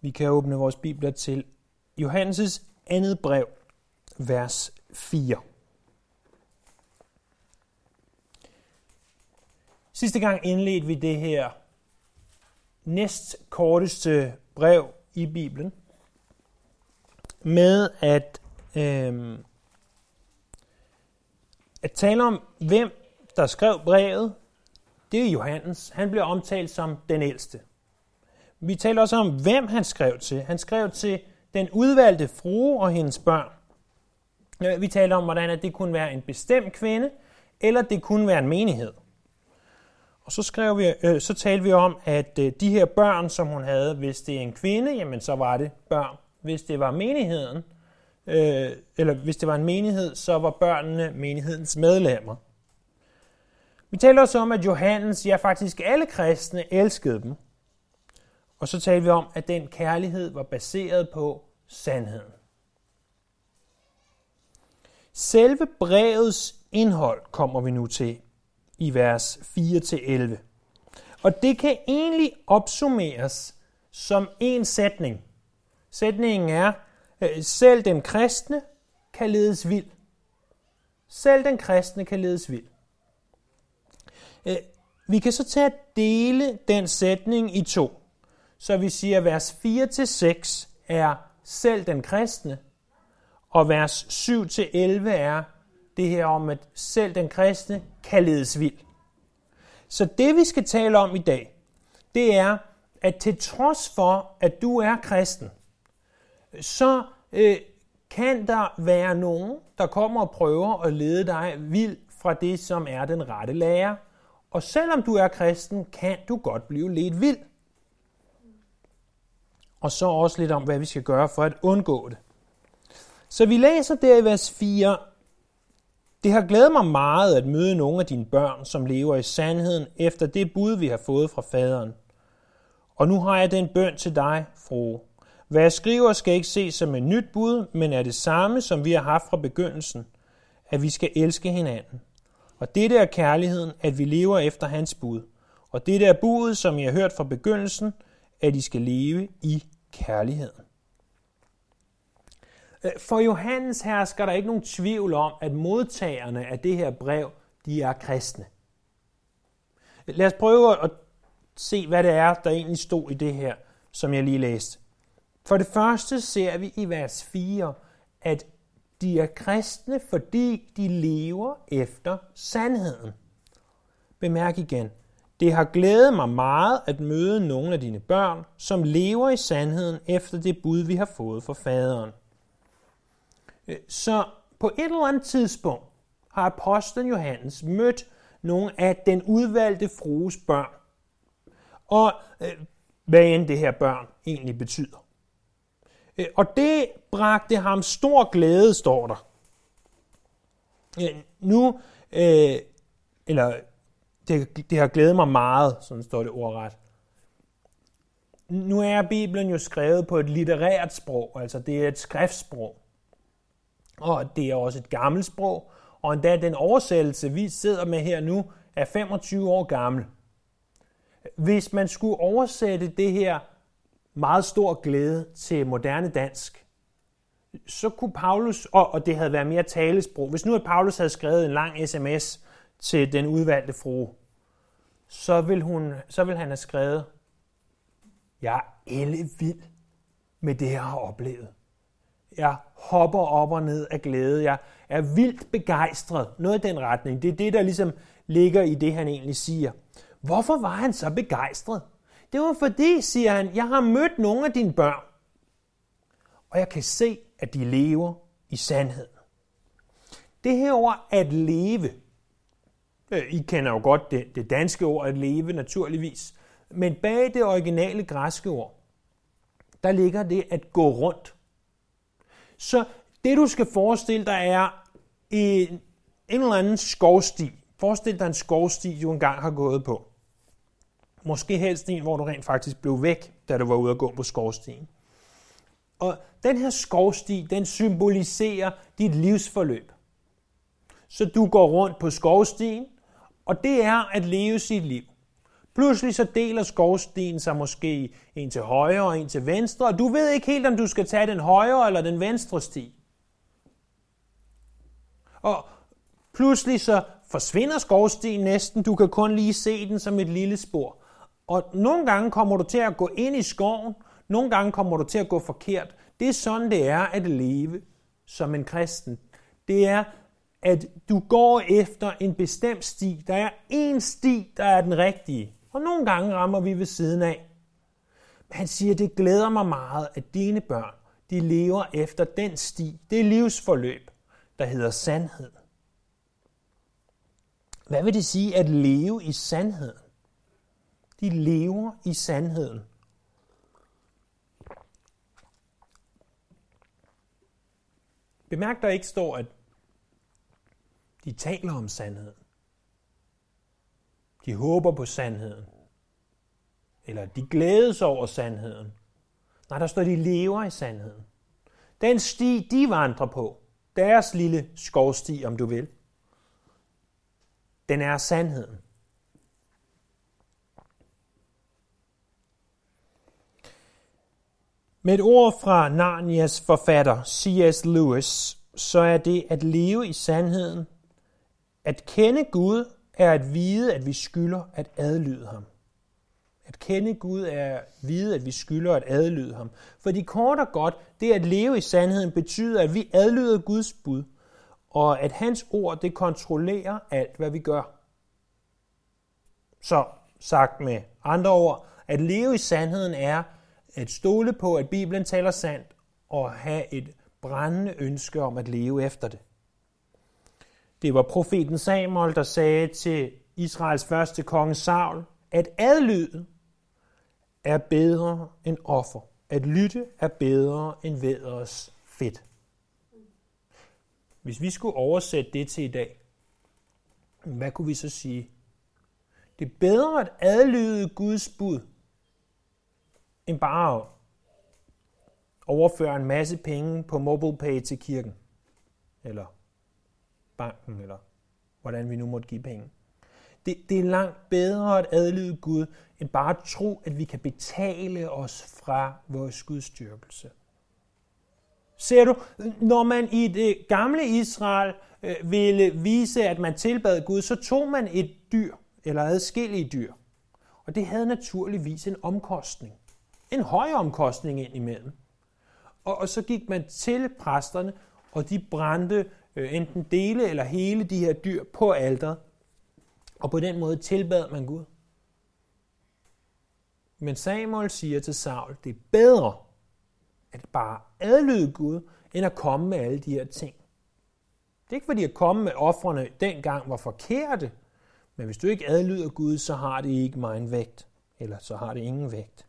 Vi kan åbne vores bibler til Johannes' andet brev, vers 4. Sidste gang indledte vi det her næst korteste brev i Bibelen med at, øh, at tale om, hvem der skrev brevet. Det er Johannes. Han bliver omtalt som den ældste. Vi taler også om, hvem han skrev til. Han skrev til den udvalgte frue og hendes børn. Øh, vi taler om, hvordan det kunne være en bestemt kvinde, eller det kunne være en menighed. Og så, skrev vi, øh, så talte vi om, at øh, de her børn, som hun havde, hvis det er en kvinde, jamen så var det børn. Hvis det var menigheden, øh, eller hvis det var en menighed, så var børnene menighedens medlemmer. Vi taler også om, at Johannes, ja faktisk alle kristne, elskede dem. Og så talte vi om, at den kærlighed var baseret på sandheden. Selve brevets indhold kommer vi nu til i vers 4-11. Og det kan egentlig opsummeres som en sætning. Sætningen er, øh, selv den kristne kan ledes vild. Selv den kristne kan ledes vild. Øh, vi kan så tage at dele den sætning i to. Så vi siger, at vers 4-6 er selv den kristne, og vers 7-11 er det her om, at selv den kristne kan ledes vild. Så det vi skal tale om i dag, det er, at til trods for, at du er kristen, så øh, kan der være nogen, der kommer og prøver at lede dig vild fra det, som er den rette lære. Og selvom du er kristen, kan du godt blive lidt vild. Og så også lidt om, hvad vi skal gøre for at undgå det. Så vi læser der i vers 4, det har glædet mig meget at møde nogle af dine børn, som lever i sandheden efter det bud, vi har fået fra faderen. Og nu har jeg den bøn til dig, fru. Hvad jeg skriver skal ikke ses som et nyt bud, men er det samme, som vi har haft fra begyndelsen, at vi skal elske hinanden. Og det er kærligheden, at vi lever efter hans bud. Og det er budet, som I har hørt fra begyndelsen, at I skal leve i kærligheden. Øh, for Johannes hersker der ikke nogen tvivl om, at modtagerne af det her brev, de er kristne. Lad os prøve at se, hvad det er, der egentlig stod i det her, som jeg lige læste. For det første ser vi i vers 4, at de er kristne, fordi de lever efter sandheden. Bemærk igen, det har glædet mig meget at møde nogle af dine børn, som lever i sandheden efter det bud, vi har fået fra faderen. Øh, så på et eller andet tidspunkt har apostlen Johannes mødt nogle af den udvalgte frues børn. Og øh, hvad end det her børn egentlig betyder. Øh, og det bragte ham stor glæde, står der. Nu, eller det, det har glædet mig meget, sådan står det ordret. Nu er Bibelen jo skrevet på et litterært sprog, altså det er et skriftsprog og det er også et gammelt sprog, og endda den oversættelse, vi sidder med her nu, er 25 år gammel. Hvis man skulle oversætte det her meget stor glæde til moderne dansk, så kunne Paulus, og det havde været mere talesprog, hvis nu at Paulus havde skrevet en lang sms til den udvalgte frue, så vil, hun, så vil han have skrevet, jeg er vild med det, jeg har oplevet. Jeg hopper op og ned af glæde. Jeg er vildt begejstret. Noget i den retning. Det er det, der ligesom ligger i det, han egentlig siger. Hvorfor var han så begejstret? Det var fordi, siger han, jeg har mødt nogle af dine børn, og jeg kan se, at de lever i sandhed. Det her ord at leve, Øh, I kender jo godt det, det danske ord at leve naturligvis, men bag det originale græske ord, der ligger det at gå rundt. Så det du skal forestille dig er en, en eller anden skovsti. Forestil dig en skovsti, du engang har gået på. Måske helst en, hvor du rent faktisk blev væk, da du var ude at gå på skovstien. Og den her skovsti, den symboliserer dit livsforløb. Så du går rundt på skovstien, og det er at leve sit liv. Pludselig så deler skovstien sig måske en til højre og en til venstre, og du ved ikke helt, om du skal tage den højre eller den venstre sti. Og pludselig så forsvinder skovstien næsten, du kan kun lige se den som et lille spor. Og nogle gange kommer du til at gå ind i skoven, nogle gange kommer du til at gå forkert. Det er sådan, det er at leve som en kristen. Det er, at du går efter en bestemt sti. Der er én sti, der er den rigtige. Og nogle gange rammer vi ved siden af. Men han siger, det glæder mig meget, at dine børn, de lever efter den sti, det livsforløb, der hedder sandhed. Hvad vil det sige at leve i sandheden? De lever i sandheden. Bemærk, der ikke står, at de taler om sandheden. De håber på sandheden. Eller de glædes over sandheden. Nej, der står, de lever i sandheden. Den sti, de vandrer på, deres lille skovsti, om du vil, den er sandheden. Med et ord fra Narnias forfatter C.S. Lewis, så er det at leve i sandheden, at kende Gud er at vide, at vi skylder at adlyde ham. At kende Gud er at vide, at vi skylder at adlyde ham. For de kort og godt, det at leve i sandheden betyder, at vi adlyder Guds bud, og at hans ord, det kontrollerer alt, hvad vi gør. Så sagt med andre ord, at leve i sandheden er at stole på, at Bibelen taler sandt, og have et brændende ønske om at leve efter det. Det var profeten Samuel, der sagde til Israels første konge Saul, at adlyde er bedre end offer. At lytte er bedre end væders fedt. Hvis vi skulle oversætte det til i dag, hvad kunne vi så sige? Det er bedre at adlyde Guds bud, end bare at overføre en masse penge på MobilePay til kirken. Eller banken, eller hvordan vi nu måtte give penge. Det, det er langt bedre at adlyde Gud, end bare at tro, at vi kan betale os fra vores gudstyrkelse. Ser du, når man i det gamle Israel øh, ville vise, at man tilbad Gud, så tog man et dyr, eller adskillige dyr. Og det havde naturligvis en omkostning. En høj omkostning indimellem. Og, og så gik man til præsterne, og de brændte øh, enten dele eller hele de her dyr på alderet, Og på den måde tilbad man Gud. Men Samuel siger til Saul, det er bedre at bare adlyde Gud, end at komme med alle de her ting. Det er ikke fordi at komme med offrene dengang var forkerte, men hvis du ikke adlyder Gud, så har det ikke meget vægt, eller så har det ingen vægt.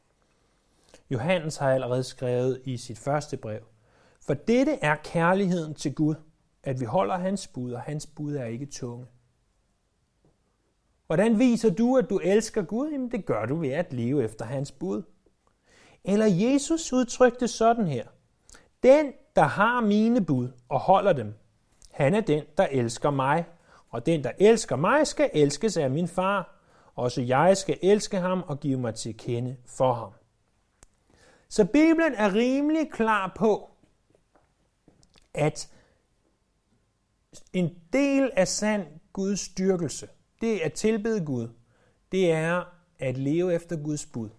Johannes har allerede skrevet i sit første brev, for dette er kærligheden til Gud, at vi holder hans bud, og hans bud er ikke tunge. Hvordan viser du, at du elsker Gud? Jamen det gør du ved at leve efter hans bud. Eller Jesus udtrykte sådan her. Den, der har mine bud og holder dem, han er den, der elsker mig. Og den, der elsker mig, skal elskes af min far. Også jeg skal elske ham og give mig til kende for ham. Så Bibelen er rimelig klar på, at en del af sand Guds styrkelse, det er at tilbede Gud, det er at leve efter Guds bud.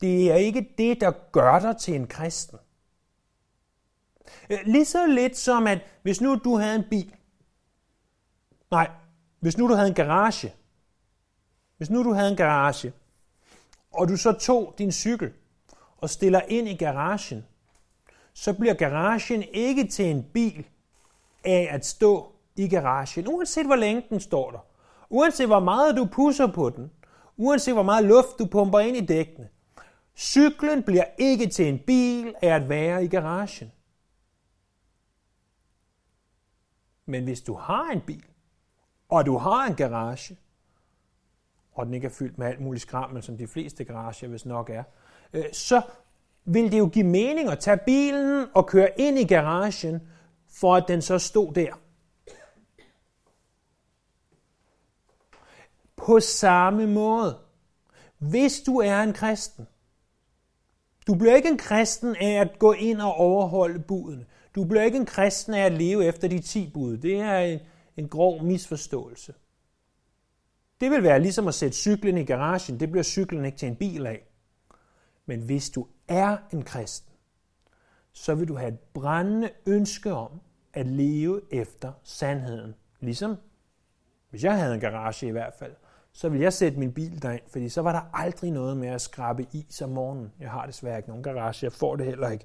Det er ikke det, der gør dig til en kristen. Øh, lige så lidt som at, hvis nu du havde en bil, nej, hvis nu du havde en garage, hvis nu du havde en garage, og du så tog din cykel og stiller ind i garagen, så bliver garagen ikke til en bil af at stå i garagen, uanset hvor længe den står der. Uanset hvor meget du pusser på den, uanset hvor meget luft du pumper ind i dækkene. Cyklen bliver ikke til en bil af at være i garagen. Men hvis du har en bil, og du har en garage, og den ikke er fyldt med alt muligt skrammel, som de fleste garager hvis nok er, øh, så vil det jo give mening at tage bilen og køre ind i garagen, for at den så stod der. På samme måde hvis du er en kristen, du bliver ikke en kristen af at gå ind og overholde budene. Du bliver ikke en kristen af at leve efter de ti bud. Det er en, en grov misforståelse. Det vil være ligesom at sætte cyklen i garagen. Det bliver cyklen ikke til en bil af. Men hvis du er en kristen, så vil du have et brændende ønske om at leve efter sandheden. Ligesom hvis jeg havde en garage i hvert fald, så ville jeg sætte min bil derind, fordi så var der aldrig noget med at skrabe is om morgenen. Jeg har desværre ikke nogen garage, jeg får det heller ikke,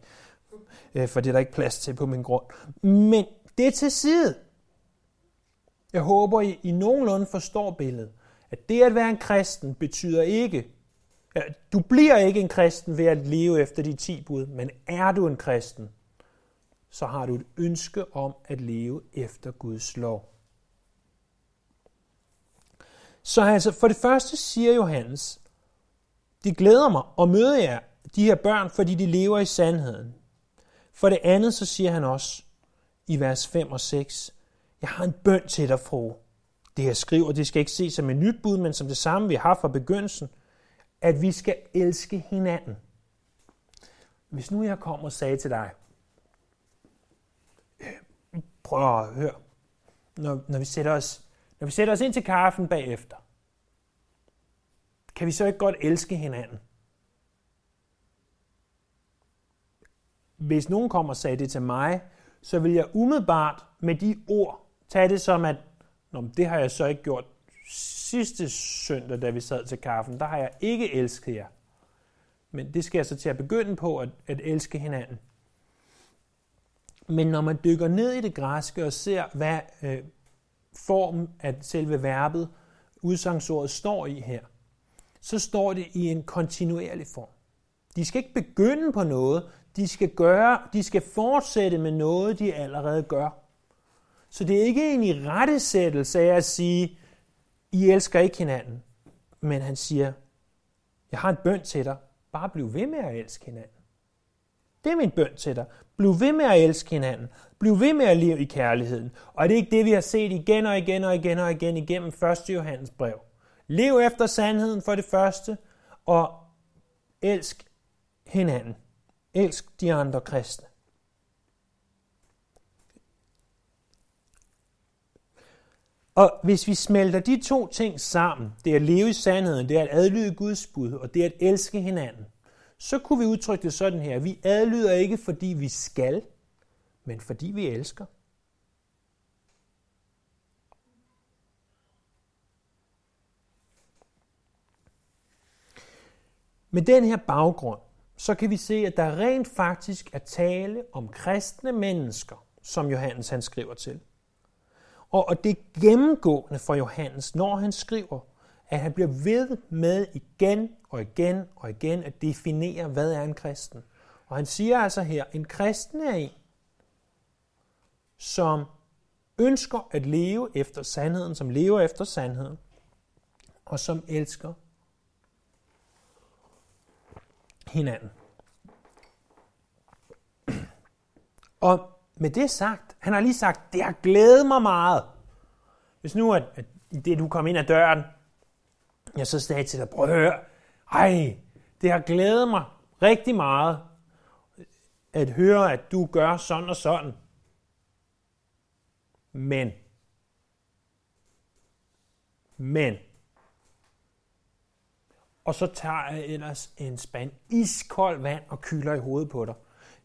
øh, for det er der ikke plads til på min grund. Men det er til side. Jeg håber, I, I nogenlunde forstår billedet. At det at være en kristen betyder ikke, du bliver ikke en kristen ved at leve efter de ti bud, men er du en kristen, så har du et ønske om at leve efter Guds lov. Så altså, for det første siger Johannes, det glæder mig at møde jer, de her børn, fordi de lever i sandheden. For det andet, så siger han også i vers 5 og 6, jeg har en bøn til dig, fru. Det jeg skriver, det skal ikke ses som et nyt bud, men som det samme, vi har fra begyndelsen, at vi skal elske hinanden. Hvis nu jeg kommer og sagde til dig, øh, prøv at høre, når, når vi sætter os når vi sætter os ind til kaffen bagefter, kan vi så ikke godt elske hinanden? Hvis nogen kommer og sagde det til mig, så vil jeg umiddelbart med de ord tage det som, at Nå, det har jeg så ikke gjort sidste søndag, da vi sad til kaffen. Der har jeg ikke elsket jer. Men det skal jeg så til at begynde på, at, at elske hinanden. Men når man dykker ned i det græske og ser, hvad øh, form, at selve verbet, udsagsordet står i her, så står det i en kontinuerlig form. De skal ikke begynde på noget, de skal gøre, de skal fortsætte med noget, de allerede gør. Så det er ikke en i rettesættelse af at sige, i elsker ikke hinanden. Men han siger, jeg har en bøn til dig, bare bliv ved med at elske hinanden. Det er min bøn til dig. Bliv ved med at elske hinanden. Bliv ved med at leve i kærligheden. Og det er ikke det, vi har set igen og igen og igen og igen igennem 1. Johannes brev. Lev efter sandheden for det første, og elsk hinanden. Elsk de andre kristne. Og hvis vi smelter de to ting sammen, det at leve i sandheden, det er at adlyde Guds bud, og det at elske hinanden, så kunne vi udtrykke det sådan her. Vi adlyder ikke, fordi vi skal, men fordi vi elsker. Med den her baggrund, så kan vi se, at der rent faktisk er tale om kristne mennesker, som Johannes han skriver til. Og, og det er gennemgående for Johannes, når han skriver at han bliver ved med igen og igen og igen at definere, hvad er en kristen. Og han siger altså her, en kristen er en, som ønsker at leve efter sandheden, som lever efter sandheden, og som elsker hinanden. Og med det sagt, han har lige sagt, det har glædet mig meget. Hvis nu, at, at det du kom ind ad døren, jeg så sagde til dig, prøv at høre, ej, det har glædet mig rigtig meget at høre, at du gør sådan og sådan. Men, men, og så tager jeg ellers en spand iskold vand og kylder i hovedet på dig.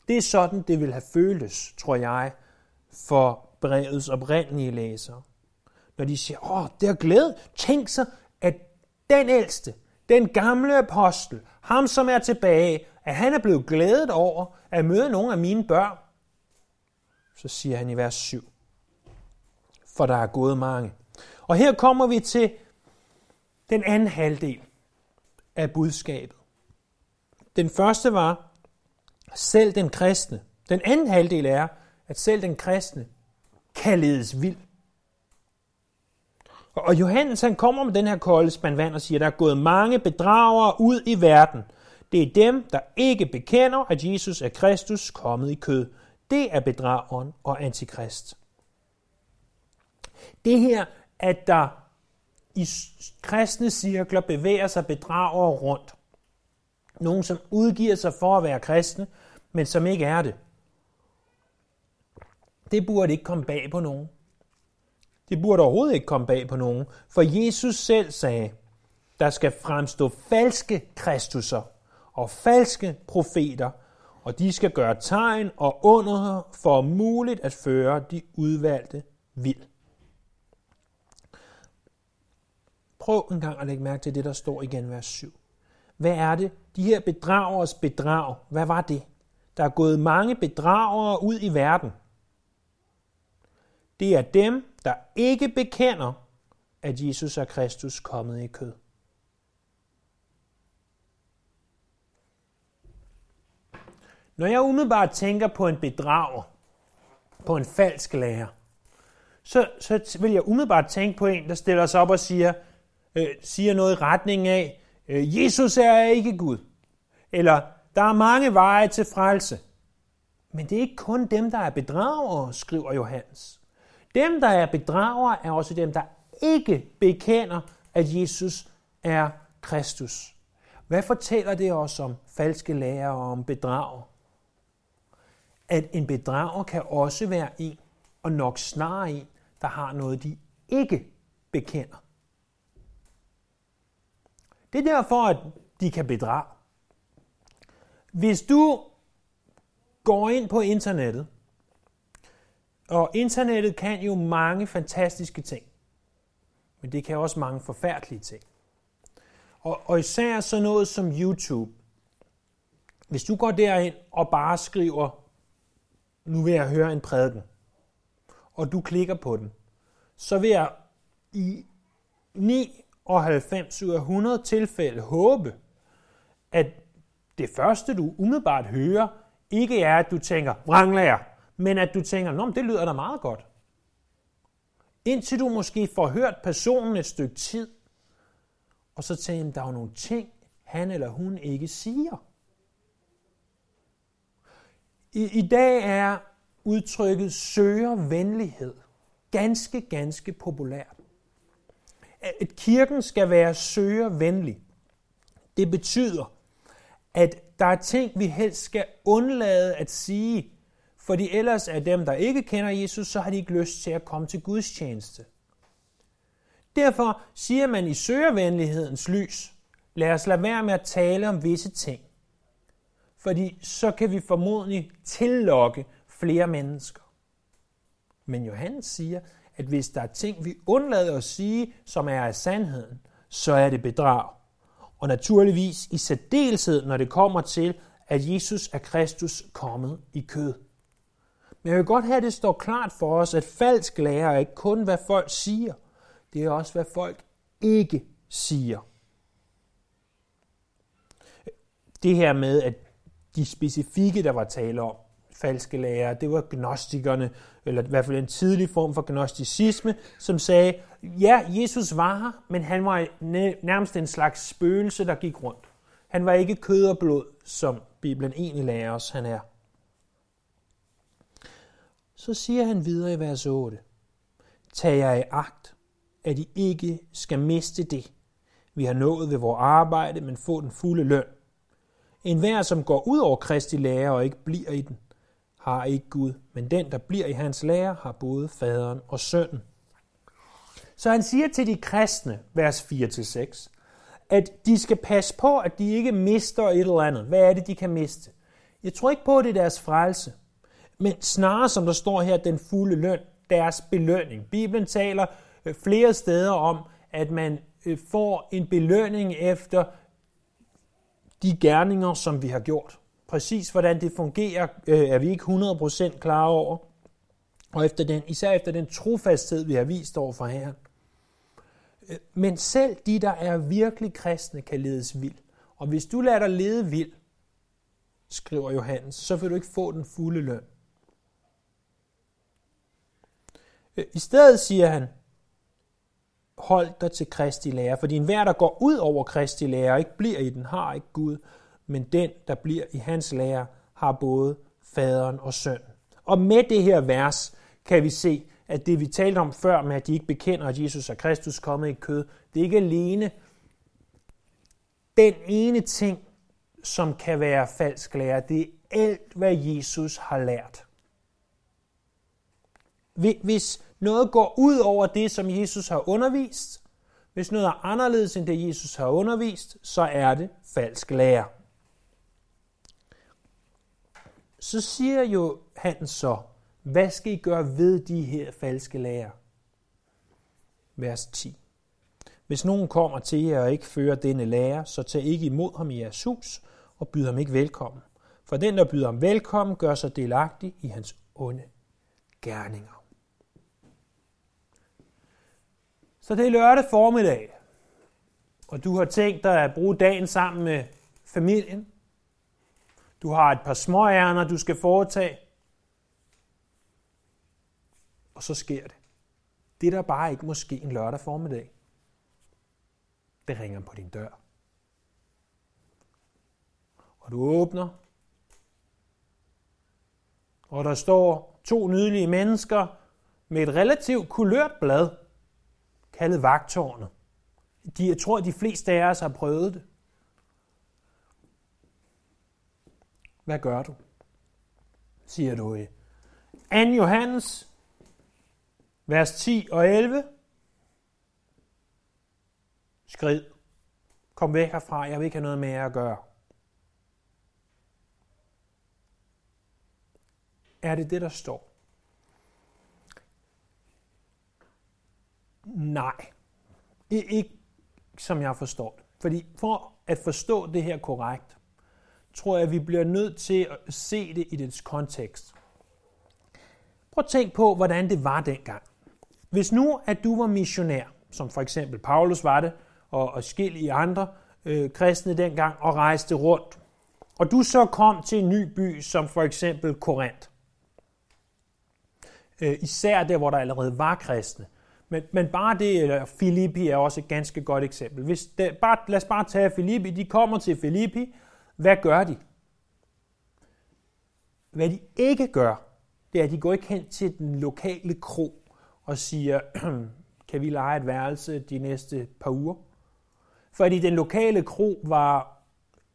Det er sådan, det vil have føltes, tror jeg, for brevets oprindelige læsere. Når de siger, åh, det er glæde. Tænk så, at den ældste, den gamle apostel, ham som er tilbage, at han er blevet glædet over at møde nogle af mine børn. Så siger han i vers 7. For der er gået mange. Og her kommer vi til den anden halvdel af budskabet. Den første var, selv den kristne. Den anden halvdel er, at selv den kristne kan ledes vild. Og Johannes han kommer med den her kolde spand vand og siger, der er gået mange bedragere ud i verden. Det er dem, der ikke bekender, at Jesus er Kristus kommet i kød. Det er bedrageren og antikrist. Det her, at der i kristne cirkler bevæger sig bedragere rundt. Nogen, som udgiver sig for at være kristne, men som ikke er det. Det burde ikke komme bag på nogen. Det burde overhovedet ikke komme bag på nogen, for Jesus selv sagde, der skal fremstå falske kristusser og falske profeter, og de skal gøre tegn og under for muligt at føre de udvalgte vild. Prøv en gang at lægge mærke til det, der står igen vers 7. Hvad er det? De her bedragers bedrag, hvad var det? Der er gået mange bedragere ud i verden. Det er dem, der ikke bekender, at Jesus er Kristus kommet i kød. Når jeg umiddelbart tænker på en bedrager, på en falsk lærer, så, så vil jeg umiddelbart tænke på en, der stiller sig op og siger, øh, siger noget i retning af, Øh, Jesus er ikke Gud. Eller, der er mange veje til frelse. Men det er ikke kun dem, der er bedragere, skriver Johannes. Dem, der er bedragere, er også dem, der ikke bekender, at Jesus er Kristus. Hvad fortæller det os om falske lærere og om bedrager? At en bedrager kan også være en, og nok snarere en, der har noget, de ikke bekender. Det er derfor, at de kan bedrage. Hvis du går ind på internettet, og internettet kan jo mange fantastiske ting, men det kan også mange forfærdelige ting. Og, og især sådan noget som YouTube. Hvis du går derind og bare skriver, nu vil jeg høre en prædiken, og du klikker på den, så vil jeg i 99 ud af 100 tilfælde håbe, at det første, du umiddelbart hører, ikke er, at du tænker, vranglærer, men at du tænker, Nå, det lyder da meget godt. Indtil du måske får hørt personen et stykke tid, og så tænker, der er jo nogle ting, han eller hun ikke siger. I, I dag er udtrykket søger venlighed ganske, ganske populært. At kirken skal være søgervenlig. Det betyder, at der er ting, vi helst skal undlade at sige, fordi ellers er dem, der ikke kender Jesus, så har de ikke lyst til at komme til Guds tjeneste. Derfor siger man i søgervenlighedens lys, lad os lade være med at tale om visse ting. Fordi så kan vi formodentlig tillokke flere mennesker. Men Johannes siger, at hvis der er ting, vi undlader at sige, som er af sandheden, så er det bedrag. Og naturligvis i særdeleshed, når det kommer til, at Jesus er Kristus kommet i kød. Men jeg vil godt have, at det står klart for os, at falsk lærer er ikke kun, hvad folk siger. Det er også, hvad folk ikke siger. Det her med, at de specifikke, der var tale om, falske lærere, det var gnostikerne, eller i hvert fald en tidlig form for gnosticisme, som sagde, ja, Jesus var her, men han var nærmest en slags spøgelse, der gik rundt. Han var ikke kød og blod, som Bibelen egentlig lærer os, han er. Så siger han videre i vers 8, Tag jer i agt, at I ikke skal miste det, vi har nået ved vores arbejde, men få den fulde løn. En hver, som går ud over Kristi lære og ikke bliver i den, har ikke Gud, men den, der bliver i hans lære, har både faderen og sønnen. Så han siger til de kristne, vers 4-6, at de skal passe på, at de ikke mister et eller andet. Hvad er det, de kan miste? Jeg tror ikke på, at det er deres frelse, men snarere, som der står her, den fulde løn, deres belønning. Bibelen taler øh, flere steder om, at man øh, får en belønning efter de gerninger, som vi har gjort. Præcis hvordan det fungerer, øh, er vi ikke 100% klar over. Og efter den, især efter den trofasthed, vi har vist over for Herren. Øh, men selv de, der er virkelig kristne, kan ledes vild. Og hvis du lader dig lede vild, skriver Johannes, så vil du ikke få den fulde løn. Øh, I stedet siger han, hold dig til Kristi lære, fordi enhver, der går ud over Kristi lære og ikke bliver i den, har ikke Gud, men den, der bliver i hans lære, har både faderen og sønnen. Og med det her vers kan vi se, at det vi talte om før med, at de ikke bekender, at Jesus er Kristus kommet i kød, det er ikke alene den ene ting, som kan være falsk lære. Det er alt, hvad Jesus har lært. Hvis noget går ud over det, som Jesus har undervist, hvis noget er anderledes end det, Jesus har undervist, så er det falsk lære. Så siger jo han så, hvad skal I gøre ved de her falske lærer? Vers 10. Hvis nogen kommer til jer og ikke fører denne lære, så tag ikke imod ham i jeres hus og byd ham ikke velkommen. For den, der byder ham velkommen, gør sig delagtig i hans onde gerninger. Så det er lørdag formiddag, og du har tænkt dig at bruge dagen sammen med familien. Du har et par små ærner, du skal foretage. Og så sker det. Det der bare ikke måske en lørdag formiddag. Det ringer på din dør. Og du åbner. Og der står to nydelige mennesker med et relativt kulørt blad, kaldet vagtårnet. De, jeg tror, de fleste af os har prøvet det. Hvad gør du? Siger du i 2. Johannes, vers 10 og 11. Skrid. Kom væk herfra, jeg vil ikke have noget med jer at gøre. Er det det, der står? Nej. Ikke som jeg forstår det. Fordi for at forstå det her korrekt, tror jeg, vi bliver nødt til at se det i dets kontekst. Prøv at tænk på, hvordan det var dengang. Hvis nu, at du var missionær, som for eksempel Paulus var det, og, og i andre øh, kristne dengang, og rejste rundt, og du så kom til en ny by, som for eksempel Korinth, øh, især der, hvor der allerede var kristne, men, men bare det, eller Filippi er også et ganske godt eksempel. Hvis det, bare, lad os bare tage Filippi. De kommer til Filippi. Hvad gør de? Hvad de ikke gør, det er, at de går ikke hen til den lokale kro og siger, kan vi lege et værelse de næste par uger? Fordi den lokale kro var,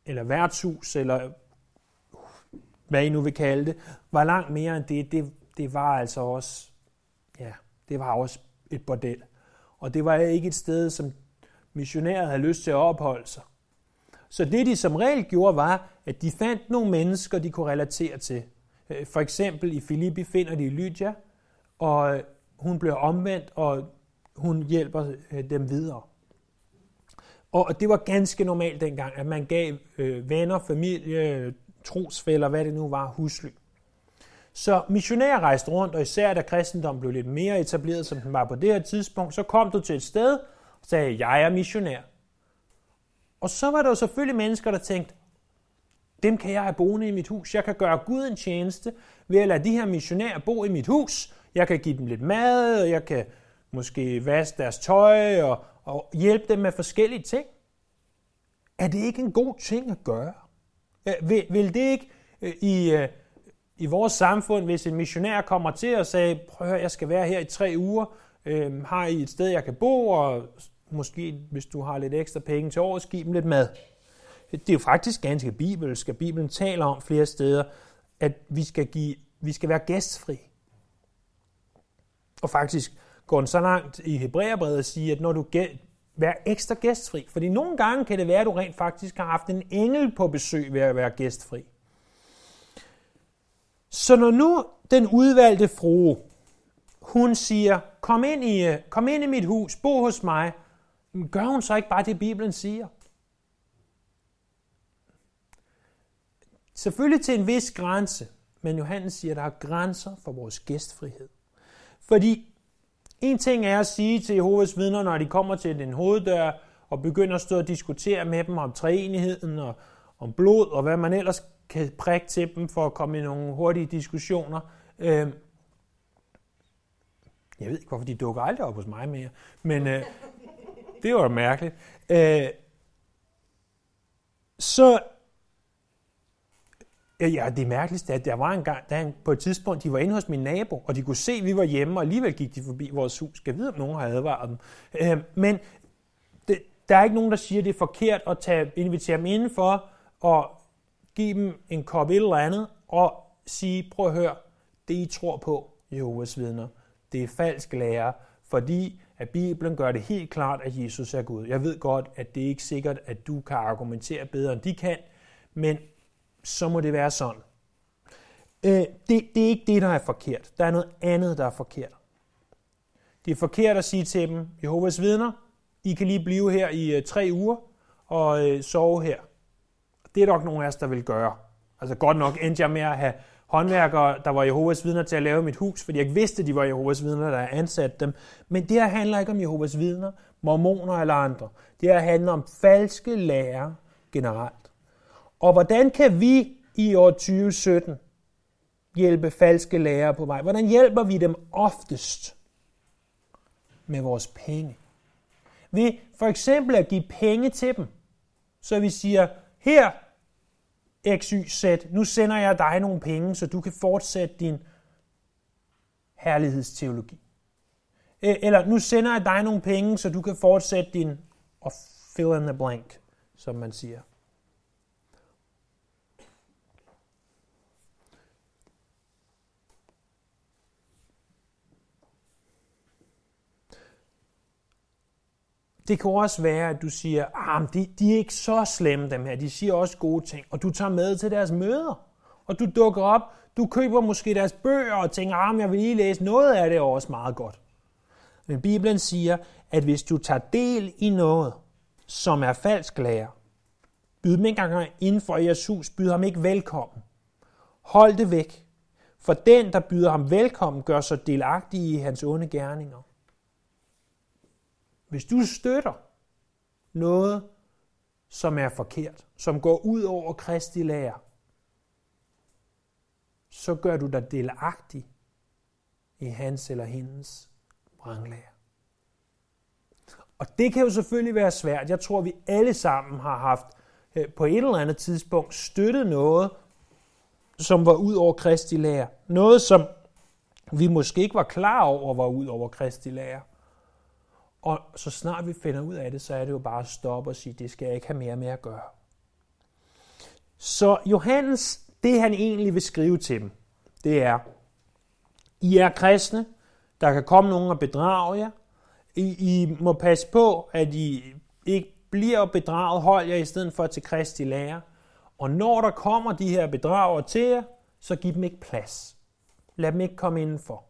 eller værtshus, eller hvad I nu vil kalde det, var langt mere end det. Det, det var altså også, ja, det var også et bordel. Og det var ikke et sted, som missionærer havde lyst til at opholde sig. Så det de som regel gjorde, var, at de fandt nogle mennesker, de kunne relatere til. Øh, for eksempel i Filippi finder de Lydia, og øh, hun bliver omvendt, og hun hjælper øh, dem videre. Og det var ganske normalt dengang, at man gav venner, familie, trosfælder, hvad det nu var, husly. Så missionærer rejste rundt, og især da kristendommen blev lidt mere etableret, som den var på det her tidspunkt, så kom du til et sted og sagde, jeg er missionær. Og så var der jo selvfølgelig mennesker, der tænkte, dem kan jeg have boende i mit hus. Jeg kan gøre Gud en tjeneste ved at lade de her missionærer bo i mit hus. Jeg kan give dem lidt mad, og jeg kan måske vaske deres tøj og, og hjælpe dem med forskellige ting. Er det ikke en god ting at gøre? Vil, vil det ikke øh, i, øh, i vores samfund, hvis en missionær kommer til og sagde, prøv at høre, jeg skal være her i tre uger, øh, har I et sted, jeg kan bo, og måske, hvis du har lidt ekstra penge til året, giv dem lidt mad. Det er jo faktisk ganske bibelsk, at Bibelen taler om flere steder, at vi skal, give, vi skal være gæstfri. Og faktisk går den så langt i Hebræerbrevet at sige, at når du gæ- vær ekstra gæstfri, fordi nogle gange kan det være, at du rent faktisk har haft en engel på besøg ved at være gæstfri. Så når nu den udvalgte frue, hun siger, kom ind, i, kom ind i mit hus, bo hos mig, gør hun så ikke bare det, Bibelen siger? Selvfølgelig til en vis grænse, men Johannes siger, at der er grænser for vores gæstfrihed. Fordi en ting er at sige til Jehovas vidner, når de kommer til den hoveddør og begynder at stå og diskutere med dem om træenigheden og om blod og hvad man ellers kan prikke til dem for at komme i nogle hurtige diskussioner. Øh, jeg ved ikke, hvorfor de dukker aldrig op hos mig mere, men øh, det var mærkeligt. Øh, så Ja, det mærkeligste er, at der var en gang, da på et tidspunkt, de var inde hos min nabo, og de kunne se, at vi var hjemme, og alligevel gik de forbi vores hus. Skal vide, om nogen har advaret dem. Øh, men det, der er ikke nogen, der siger, at det er forkert at tage, invitere dem indenfor og give dem en kop et eller andet, og sige, prøv at høre, det I tror på, Jehovas vidner, det er falsk lære, fordi at Bibelen gør det helt klart, at Jesus er Gud. Jeg ved godt, at det er ikke sikkert, at du kan argumentere bedre, end de kan, men så må det være sådan. Øh, det, det er ikke det, der er forkert. Der er noget andet, der er forkert. Det er forkert at sige til dem, Jehovas vidner, I kan lige blive her i øh, tre uger og øh, sove her. Det er nok nogen af os, der vil gøre. Altså godt nok endte jeg med at have håndværkere, der var Jehovas vidner til at lave mit hus, fordi jeg vidste, at de var Jehovas vidner, der ansat dem. Men det her handler ikke om Jehovas vidner, mormoner eller andre. Det her handler om falske lærer generelt. Og hvordan kan vi i år 2017 hjælpe falske lærere på vej? Hvordan hjælper vi dem oftest? Med vores penge. Ved for eksempel at give penge til dem. Så vi siger, her XYZ, nu sender jeg dig nogle penge, så du kan fortsætte din herlighedsteologi. Eller nu sender jeg dig nogle penge, så du kan fortsætte din og fill in the blank, som man siger. Det kan også være, at du siger, at ah, de, de er ikke så slemme dem her, de siger også gode ting, og du tager med til deres møder, og du dukker op, du køber måske deres bøger og tænker, at ah, jeg vil lige læse noget af det er også meget godt. Men Bibelen siger, at hvis du tager del i noget, som er falsk lære, byd dem ikke engang inden for jeres hus, byd ham ikke velkommen. Hold det væk. For den, der byder ham velkommen, gør sig delagtig i hans onde gerninger. Hvis du støtter noget, som er forkert, som går ud over Kristi lære, så gør du dig delagtig i hans eller hendes vranglære. Og det kan jo selvfølgelig være svært. Jeg tror, vi alle sammen har haft øh, på et eller andet tidspunkt støttet noget, som var ud over Kristi lære. Noget, som vi måske ikke var klar over, var ud over Kristi lære. Og så snart vi finder ud af det, så er det jo bare at stoppe og sige, det skal jeg ikke have mere med at gøre. Så Johannes, det han egentlig vil skrive til dem, det er, I er kristne, der kan komme nogen og bedrage jer. I, I må passe på, at I ikke bliver bedraget, hold jer i stedet for til Kristi lære. Og når der kommer de her bedrager til jer, så giv dem ikke plads. Lad dem ikke komme indenfor.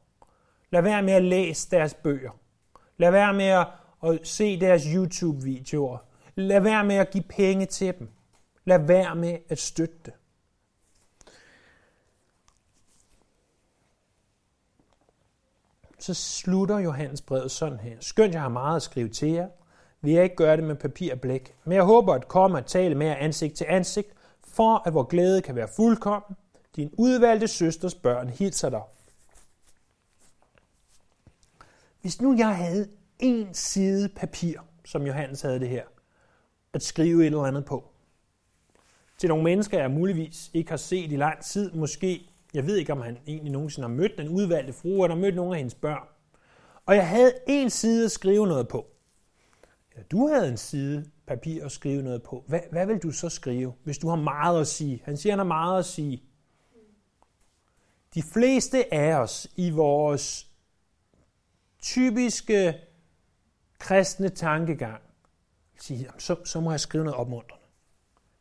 Lad være med at læse deres bøger. Lad være med at, at se deres YouTube-videoer. Lad være med at give penge til dem. Lad være med at støtte det. Så slutter Johannes brevet sådan her. Skønt jeg har meget at skrive til jer, vil jeg ikke gøre det med papir og blæk. Men jeg håber at komme og tale med jer ansigt til ansigt, for at vor glæde kan være fuldkommen. Din udvalgte søsters børn hilser dig. Hvis nu jeg havde en side papir, som Johannes havde det her, at skrive et eller andet på, til nogle mennesker, jeg muligvis ikke har set i lang tid, måske, jeg ved ikke, om han egentlig nogensinde har mødt den udvalgte fru, eller mødt nogle af hendes børn. Og jeg havde en side at skrive noget på. Ja, du havde en side papir at skrive noget på. Hvad, hvad vil du så skrive, hvis du har meget at sige? Han siger, han har meget at sige. De fleste af os i vores typiske kristne tankegang, sige, så, så må jeg skrive noget opmuntrende.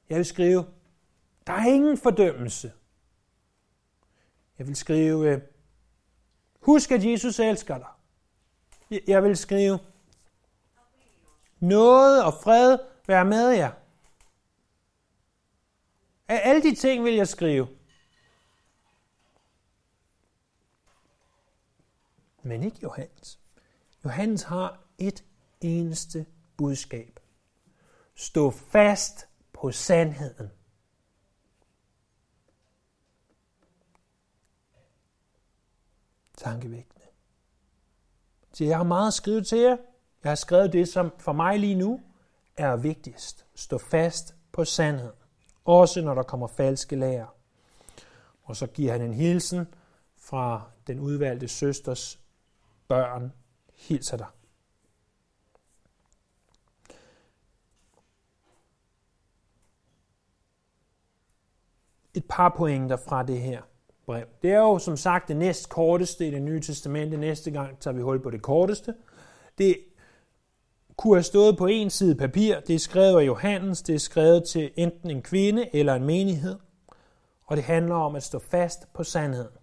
Jeg vil skrive, der er ingen fordømmelse. Jeg vil skrive, øh, husk at Jesus elsker dig. Jeg vil skrive, noget og fred være med jer. Af alle de ting vil jeg skrive. Men ikke Johannes. Johannes har et eneste budskab. Stå fast på sandheden. Tankevækkende. Så jeg har meget at skrive til jer. Jeg har skrevet det, som for mig lige nu er vigtigst. Stå fast på sandheden. Også når der kommer falske lærer. Og så giver han en hilsen fra den udvalgte søsters børn. Hilser dig. Et par pointer fra det her brev. Det er jo som sagt det næst korteste i det nye testamente. Næste gang tager vi hul på det korteste. Det kunne have stået på en side papir. Det er skrevet af Johannes. Det er skrevet til enten en kvinde eller en menighed. Og det handler om at stå fast på sandheden.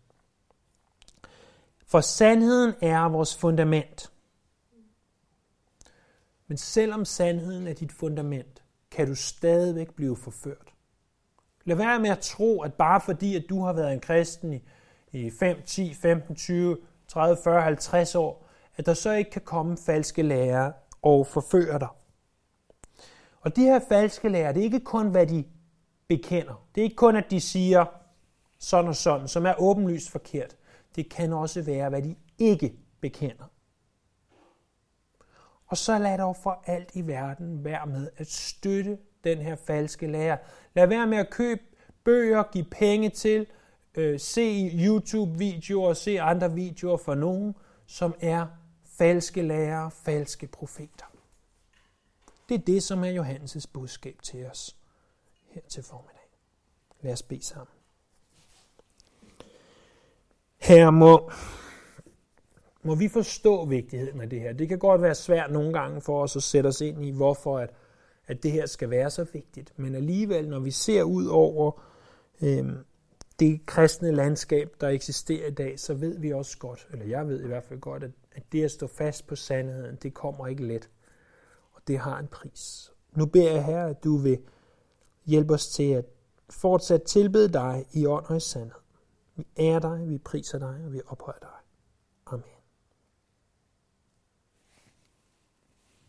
For sandheden er vores fundament. Men selvom sandheden er dit fundament, kan du stadigvæk blive forført. Lad være med at tro, at bare fordi, at du har været en kristen i, i 5, 10, 15, 20, 30, 40, 50 år, at der så ikke kan komme falske lærere og forføre dig. Og de her falske lærere, det er ikke kun, hvad de bekender. Det er ikke kun, at de siger sådan og sådan, som er åbenlyst forkert. Det kan også være, hvad de ikke bekender. Og så lad dog for alt i verden være med at støtte den her falske lærer. Lad være med at købe bøger, give penge til, øh, se YouTube-videoer, se andre videoer for nogen, som er falske lærere, falske profeter. Det er det, som er Johannes' budskab til os her til formiddag. Lad os bede sammen. Her må, må vi forstå vigtigheden af det her. Det kan godt være svært nogle gange for os at sætte os ind i, hvorfor at, at det her skal være så vigtigt. Men alligevel, når vi ser ud over øh, det kristne landskab, der eksisterer i dag, så ved vi også godt, eller jeg ved i hvert fald godt, at, at det at stå fast på sandheden, det kommer ikke let. Og det har en pris. Nu beder jeg her, at du vil hjælpe os til at fortsat tilbede dig i ånd og i sandhed. Vi ærer dig, vi priser dig, og vi ophøjer dig.